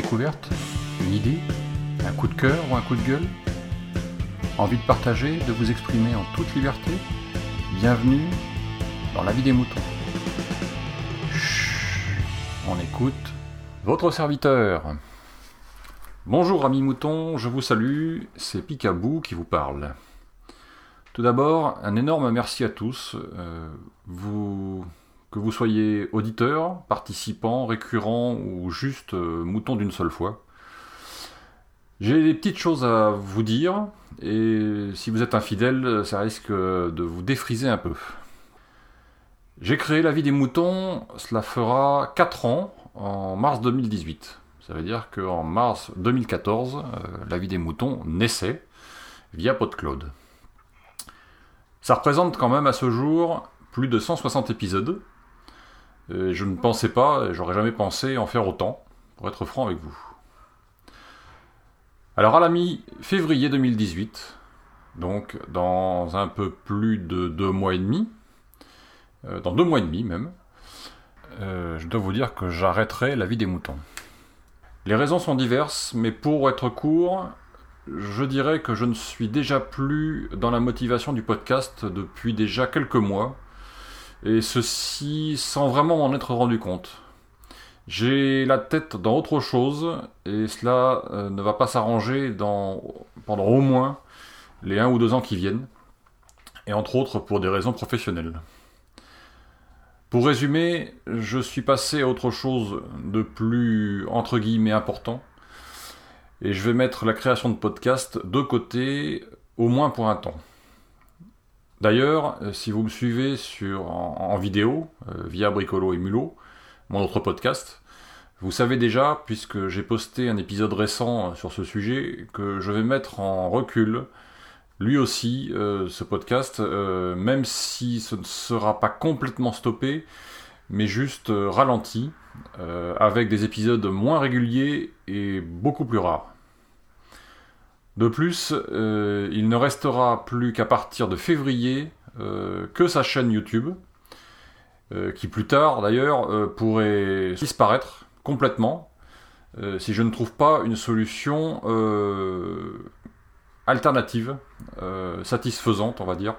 découverte Une idée Un coup de cœur ou un coup de gueule Envie de partager, de vous exprimer en toute liberté Bienvenue dans la vie des moutons. On écoute votre serviteur. Bonjour amis moutons, je vous salue, c'est Picabou qui vous parle. Tout d'abord, un énorme merci à tous. Euh, vous, que vous soyez auditeur, participant, récurrent ou juste euh, mouton d'une seule fois. J'ai des petites choses à vous dire, et si vous êtes infidèle, ça risque de vous défriser un peu. J'ai créé la vie des moutons, cela fera 4 ans, en mars 2018. Ça veut dire qu'en mars 2014, euh, la vie des moutons naissait via PodCloud. Ça représente quand même à ce jour plus de 160 épisodes. Je ne pensais pas, et j'aurais jamais pensé en faire autant, pour être franc avec vous. Alors à la mi-février 2018, donc dans un peu plus de deux mois et demi, euh, dans deux mois et demi même, euh, je dois vous dire que j'arrêterai la vie des moutons. Les raisons sont diverses, mais pour être court, je dirais que je ne suis déjà plus dans la motivation du podcast depuis déjà quelques mois, et ceci sans vraiment m'en être rendu compte. J'ai la tête dans autre chose, et cela euh, ne va pas s'arranger pendant au moins les un ou deux ans qui viennent, et entre autres pour des raisons professionnelles. Pour résumer, je suis passé à autre chose de plus entre guillemets important, et je vais mettre la création de podcast de côté, au moins pour un temps. D'ailleurs, euh, si vous me suivez sur, en, vidéo, euh, via Bricolo et Mulot, mon autre podcast, vous savez déjà, puisque j'ai posté un épisode récent sur ce sujet, que je vais mettre en recul, lui aussi, euh, ce podcast, même si ce ne sera pas complètement stoppé, mais juste ralenti, avec des épisodes moins réguliers et beaucoup plus rares. De plus, euh, il ne restera plus qu'à partir de février euh, que sa chaîne YouTube, euh, qui plus tard d'ailleurs pourrait disparaître complètement si je ne trouve pas une solution alternative, satisfaisante on va dire.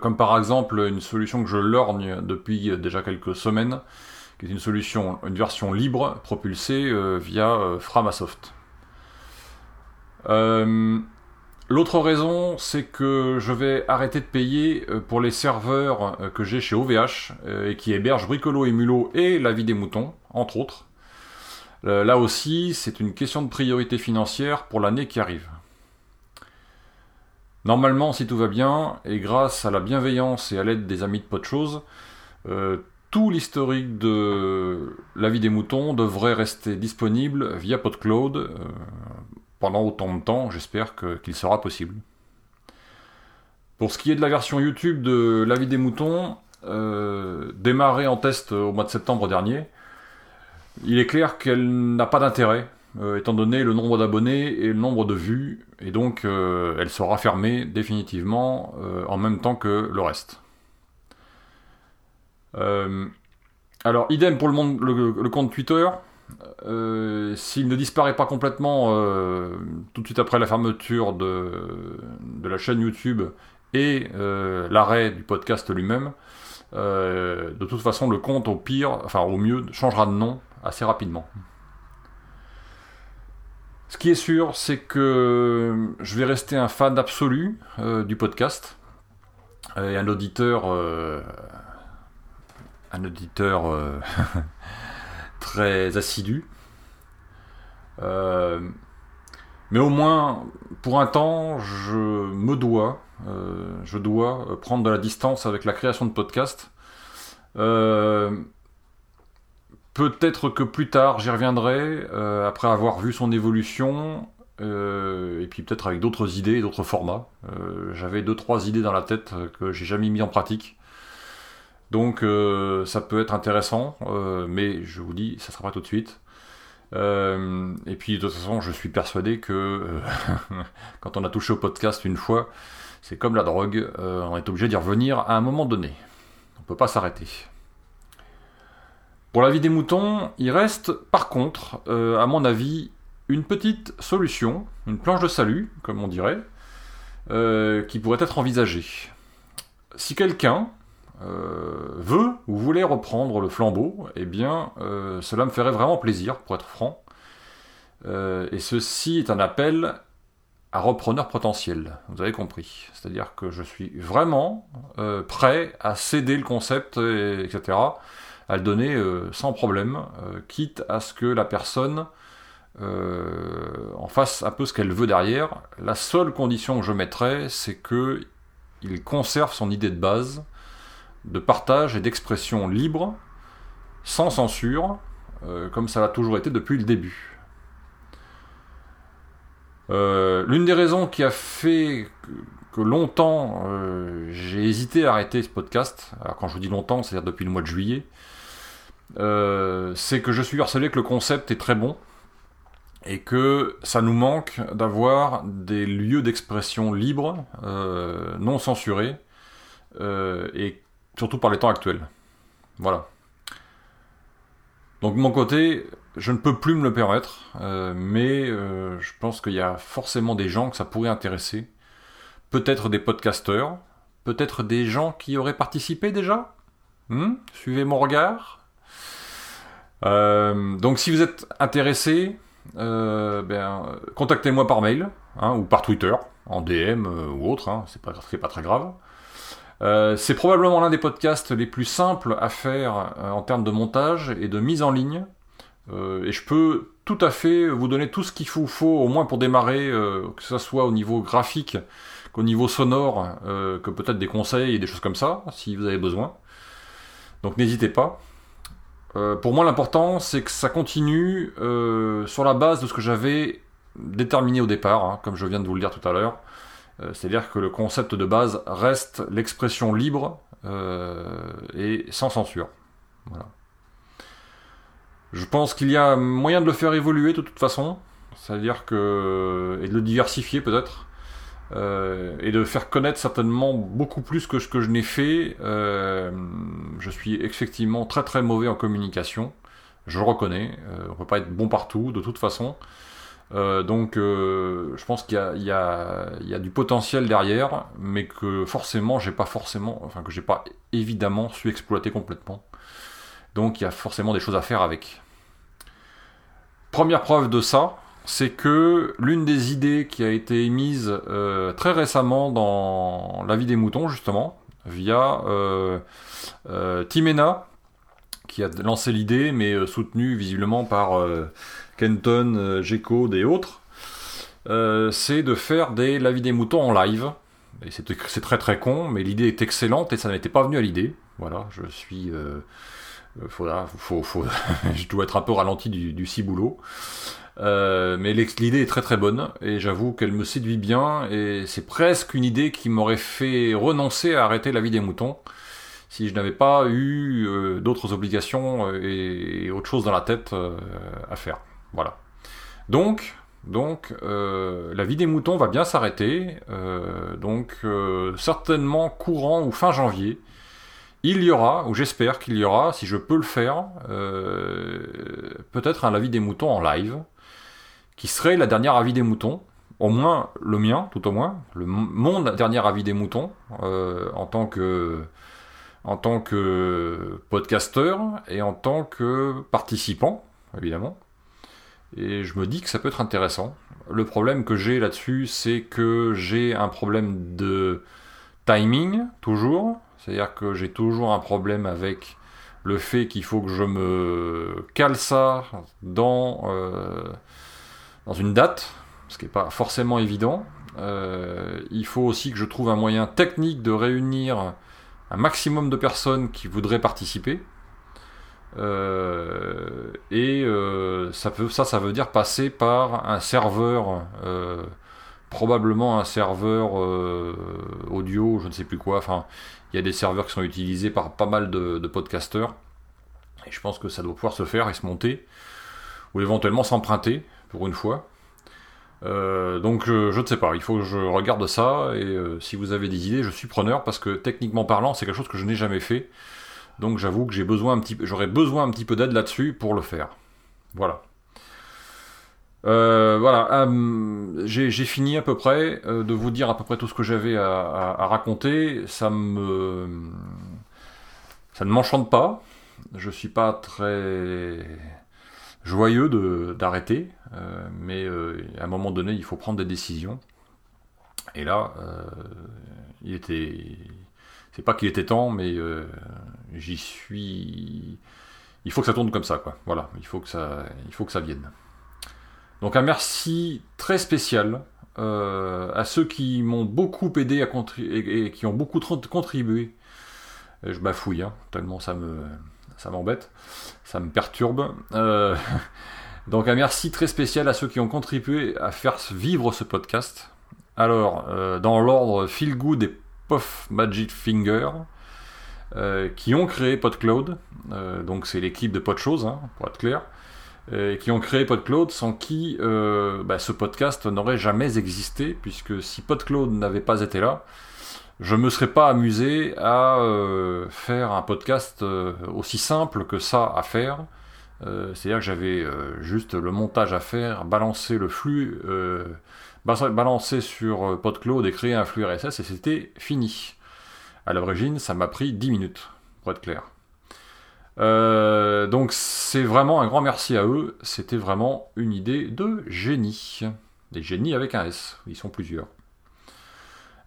comme par exemple une solution que je lorgne depuis déjà quelques semaines, qui est une solution, une version libre propulsée via Framasoft. Euh, l'autre raison, c'est que je vais arrêter de payer euh, pour les serveurs euh, que j'ai chez OVH et qui hébergent Bricolo et Mulot et La Vie des Moutons, entre autres. Là aussi, c'est une question de priorité financière pour l'année qui arrive. Normalement, si tout va bien, et grâce à la bienveillance et à l'aide des amis de Podchose, tout l'historique de La Vie des Moutons devrait rester disponible via PodCloud pendant autant de temps, j'espère qu'il sera possible. Pour ce qui est de la version YouTube de La vie des moutons, euh, démarrée en test au mois de septembre dernier, il est clair qu'elle n'a pas d'intérêt, euh, étant donné le nombre d'abonnés et le nombre de vues, et donc euh, elle sera fermée définitivement en même temps que le reste. alors, idem pour le compte Twitter, euh, s'il ne disparaît pas complètement euh, tout de suite après la fermeture de, la chaîne YouTube et euh, l'arrêt du podcast lui-même, de toute façon le compte au pire, enfin au mieux, changera de nom assez rapidement. Ce qui est sûr, c'est que je vais rester un fan absolu du podcast et un auditeur, un auditeur très assidu. Euh, mais au moins, pour un temps, je me dois, euh, je dois prendre de la distance avec la création de podcasts. Euh, peut-être que plus tard, j'y reviendrai, après avoir vu son évolution, et puis peut-être avec d'autres idées, d'autres formats. J'avais deux, trois idées dans la tête que j'ai jamais mis en pratique. Donc euh, ça peut être intéressant, euh, mais je vous dis, ça sera pas tout de suite. Euh, et puis de toute façon, je suis persuadé que quand on a touché au podcast une fois, c'est comme la drogue, on est obligé d'y revenir à un moment donné. On ne peut pas s'arrêter. Pour la vie des moutons, il reste par contre, à mon avis, une petite solution, une planche de salut, comme on dirait, qui pourrait être envisagée. Si quelqu'un euh, veut ou voulait reprendre le flambeau, eh bien, cela me ferait vraiment plaisir, pour être franc. et ceci est un appel à repreneur potentiel, vous avez compris. C'est-à-dire que je suis vraiment prêt à céder le concept, etc à le donner euh, sans problème, euh, quitte à ce que la personne euh, en fasse un peu ce qu'elle veut derrière. La seule condition que je mettrais, c'est que il conserve son idée de base de partage et d'expression libre, sans censure, comme ça l'a toujours été depuis le début. L'une des raisons qui a fait que, longtemps j'ai hésité à arrêter ce podcast, alors quand je vous dis longtemps, c'est-à-dire depuis le mois de juillet, euh, c'est que je suis persuadé que le concept est très bon et que ça nous manque d'avoir des lieux d'expression libres, euh, non censurés, euh, et surtout par les temps actuels. Voilà. Donc de mon côté, je ne peux plus me le permettre, mais je pense qu'il y a forcément des gens que ça pourrait intéresser. Peut-être des podcasteurs, peut-être des gens qui auraient participé déjà. Hmm? Suivez mon regard. Euh, donc si vous êtes intéressé, euh, ben, contactez-moi par mail hein, ou par Twitter, en DM euh, ou autre, hein, c'est pas très grave. C'est probablement l'un des podcasts les plus simples à faire en termes de montage et de mise en ligne. et je peux tout à fait vous donner tout ce qu'il faut, faut, au moins pour démarrer, que ce soit au niveau graphique qu'au niveau sonore, que peut-être des conseils et des choses comme ça, si vous avez besoin. Donc n'hésitez pas. Euh, pour moi, l'important, c'est que ça continue euh, sur la base de ce que j'avais déterminé au départ, hein, comme je viens de vous le dire tout à l'heure. Euh, c'est-à-dire que le concept de base reste l'expression libre et sans censure. Je pense qu'il y a moyen de le faire évoluer de toute façon, c'est-à-dire que et de le diversifier peut-être. Euh, et de faire connaître certainement beaucoup plus que ce que je n'ai fait. Euh, je suis effectivement très très mauvais en communication, je le reconnais. Euh, on peut pas être bon partout de toute façon. Donc je pense qu'il y, a, du potentiel derrière, mais que forcément j'ai pas forcément, enfin que j'ai pas évidemment su exploiter complètement. Donc il y a forcément des choses à faire avec. Première preuve de ça, c'est que l'une des idées qui a été émise euh, très récemment dans La vie des moutons, justement, via euh, euh, Timena, qui a lancé l'idée, mais soutenue visiblement par Kenton, G-Code et autres, c'est de faire des La vie des moutons en live. C'est très très con, mais l'idée est excellente et ça n'était pas venu à l'idée. Voilà, je suis. Faudra, faut, faut, je dois être un peu ralenti du, ciboulot. Euh, mais l'idée est très très bonne et j'avoue qu'elle me séduit bien et c'est presque une idée qui m'aurait fait renoncer à arrêter la vie des moutons si je n'avais pas eu euh, d'autres obligations euh, et, autre chose dans la tête à faire. Voilà. Donc, donc la vie des moutons va bien s'arrêter. donc certainement courant ou fin janvier. Il y aura, ou j'espère qu'il y aura, si je peux le faire, peut-être un La vie des moutons en live qui serait la dernière avis des moutons, au moins le mien, tout au moins, le, mon dernier avis des moutons, euh, en tant que en tant que podcasteur et en tant que participant, évidemment. Et je me dis que ça peut être intéressant. Le problème que j'ai là-dessus, c'est que j'ai un problème de timing, toujours. C'est-à-dire que j'ai toujours un problème avec le fait qu'il faut que je me cale ça dans, euh, dans une date, ce qui n'est pas forcément évident. Euh, il faut aussi que je trouve un moyen technique de réunir un maximum de personnes qui voudraient participer. Euh, et euh, ça, peut, ça, ça veut dire passer par un serveur, probablement un serveur audio, je ne sais plus quoi. Enfin, il y a des serveurs qui sont utilisés par pas mal de, de podcasteurs. Et je pense que ça doit pouvoir se faire et se monter. Ou éventuellement s'emprunter pour une fois. Euh, donc je, ne sais pas, il faut que je regarde ça et euh, si vous avez des idées, je suis preneur parce que techniquement parlant, c'est quelque chose que je n'ai jamais fait. Donc j'avoue que j'ai besoin un petit, j'aurais besoin un petit peu d'aide là-dessus pour le faire. Voilà. Euh, voilà, euh, j'ai fini à peu près euh, de vous dire à peu près tout ce que j'avais à, raconter. Ça me, ça ne m'enchante pas. Je suis pas très joyeux d'arrêter, mais à un moment donné, il faut prendre des décisions. Et là, il était, c'est pas qu'il était temps, mais j'y suis. Il faut que ça tourne comme ça, quoi. Voilà, il faut que ça, il faut que ça vienne. Donc un merci très spécial euh, à ceux qui m'ont beaucoup aidé à et, qui ont beaucoup contribué. je bafouille, hein, tellement ça me ça m'embête, ça me perturbe. Euh, donc un merci très spécial à ceux qui ont contribué à faire vivre ce podcast. Alors, euh, dans l'ordre Feel Good et Puff Magic Finger, qui ont créé PodCloud, donc c'est l'équipe de PodChose, hein, pour être clair, euh, qui ont créé PodCloud, sans qui euh, bah, ce podcast n'aurait jamais existé, puisque si PodCloud n'avait pas été là, je me serais pas amusé à euh, faire un podcast aussi simple que ça à faire. C'est-à-dire que j'avais juste le montage à faire, balancer le flux, balancer sur PodCloud et créer un flux RSS et c'était fini. À l'origine, ça m'a pris 10 minutes, pour être clair. Euh, donc c'est vraiment un grand merci à eux. C'était vraiment une idée de génie. Des génies avec un S. Ils sont plusieurs.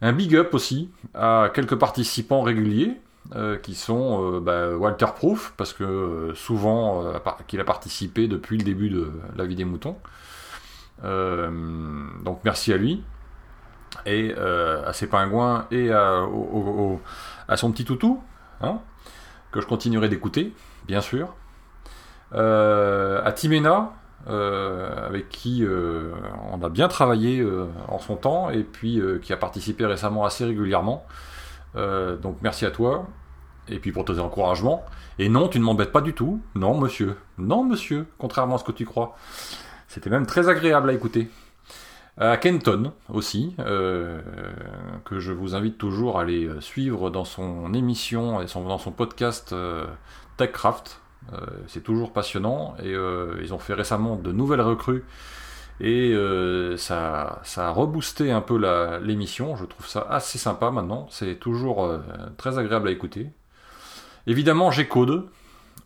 Un big up aussi à quelques participants réguliers euh, qui sont euh, bah, Walter Proof parce que souvent qu'il a participé depuis le début de la vie des moutons. donc merci à lui et à ses pingouins et à, son petit toutou. Hein que je continuerai d'écouter, bien sûr. Euh, à Timena, euh, avec qui euh, on a bien travaillé en son temps et puis qui a participé récemment assez régulièrement. Donc merci à toi et puis pour tes encouragements. Et non, tu ne m'embêtes pas du tout. Non, monsieur. Non, monsieur, contrairement à ce que tu crois. C'était même très agréable à écouter à Kenton aussi, euh, que je vous invite toujours à aller suivre dans son émission et dans son podcast euh, TechCraft. Euh, c'est toujours passionnant et ils ont fait récemment de nouvelles recrues et ça, ça a reboosté un peu l'émission. Je trouve ça assez sympa maintenant. C'est toujours très agréable à écouter. Évidemment, j'ai Code.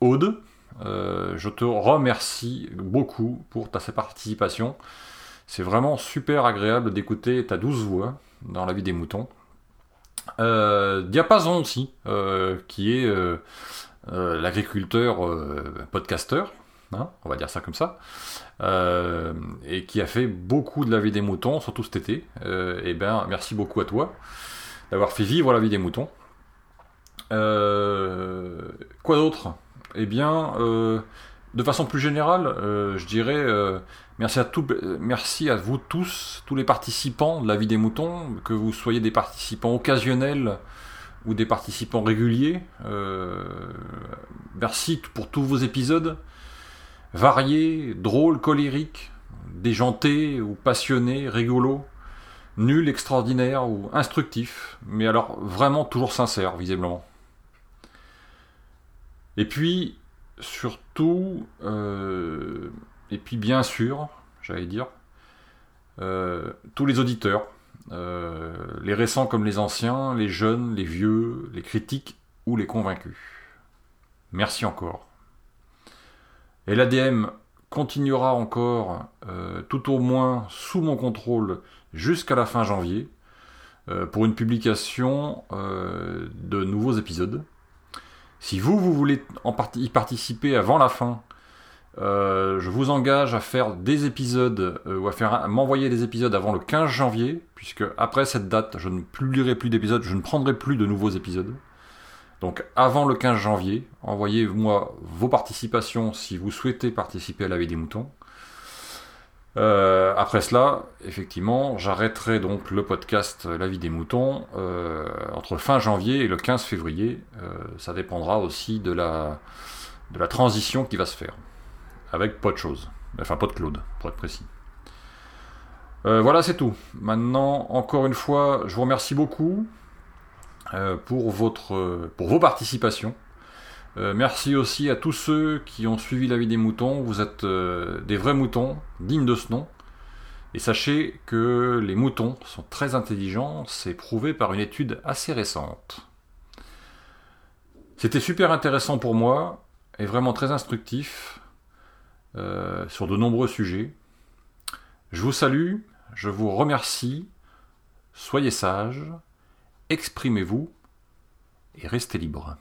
Aude, je te remercie beaucoup pour ta participation. C'est vraiment super agréable d'écouter ta douce voix dans la vie des moutons. Euh, Diapason aussi, euh, qui est euh, l'agriculteur podcasteur, hein, on va dire ça comme ça, et qui a fait beaucoup de la vie des moutons, surtout cet été. et eh bien, merci beaucoup à toi d'avoir fait vivre la vie des moutons. quoi d'autre? Eh bien, de façon plus générale, je dirais Merci à, merci à vous tous, tous les participants de la vie des moutons, que vous soyez des participants occasionnels ou des participants réguliers. Euh, merci pour tous vos épisodes, variés, drôles, colériques, déjantés ou passionnés, rigolos, nuls, extraordinaires ou instructifs, mais alors vraiment toujours sincères, visiblement. Et puis, surtout, euh, et puis bien sûr, j'allais dire, euh, tous les auditeurs, euh, les récents comme les anciens, les jeunes, les vieux, les critiques ou les convaincus. Merci encore. Et l'ADM continuera encore, euh, tout au moins sous mon contrôle, jusqu'à la fin janvier, pour une publication de nouveaux épisodes. Si vous, vous voulez y participer avant la fin, euh, je vous engage à faire des épisodes euh, ou à m'envoyer des épisodes avant le 15 janvier, puisque après cette date, je ne publierai plus d'épisodes, je ne prendrai plus de nouveaux épisodes. Donc avant le 15 janvier, envoyez-moi vos participations si vous souhaitez participer à la vie des moutons. Euh, après cela, effectivement, j'arrêterai donc le podcast La vie des moutons entre fin janvier et le 15 février. ça dépendra aussi de la, transition qui va se faire avec pas de choses. Enfin, pas de Claude, pour être précis. Euh, voilà, c'est tout. Maintenant, encore une fois, je vous remercie beaucoup euh, pour, votre, pour vos participations. Euh, merci aussi à tous ceux qui ont suivi la vie des moutons. Vous êtes euh, des vrais moutons, dignes de ce nom. Et sachez que les moutons sont très intelligents, c'est prouvé par une étude assez récente. C'était super intéressant pour moi et vraiment très instructif euh, sur de nombreux sujets. Je vous salue, je vous remercie, soyez sages, exprimez-vous et restez libres.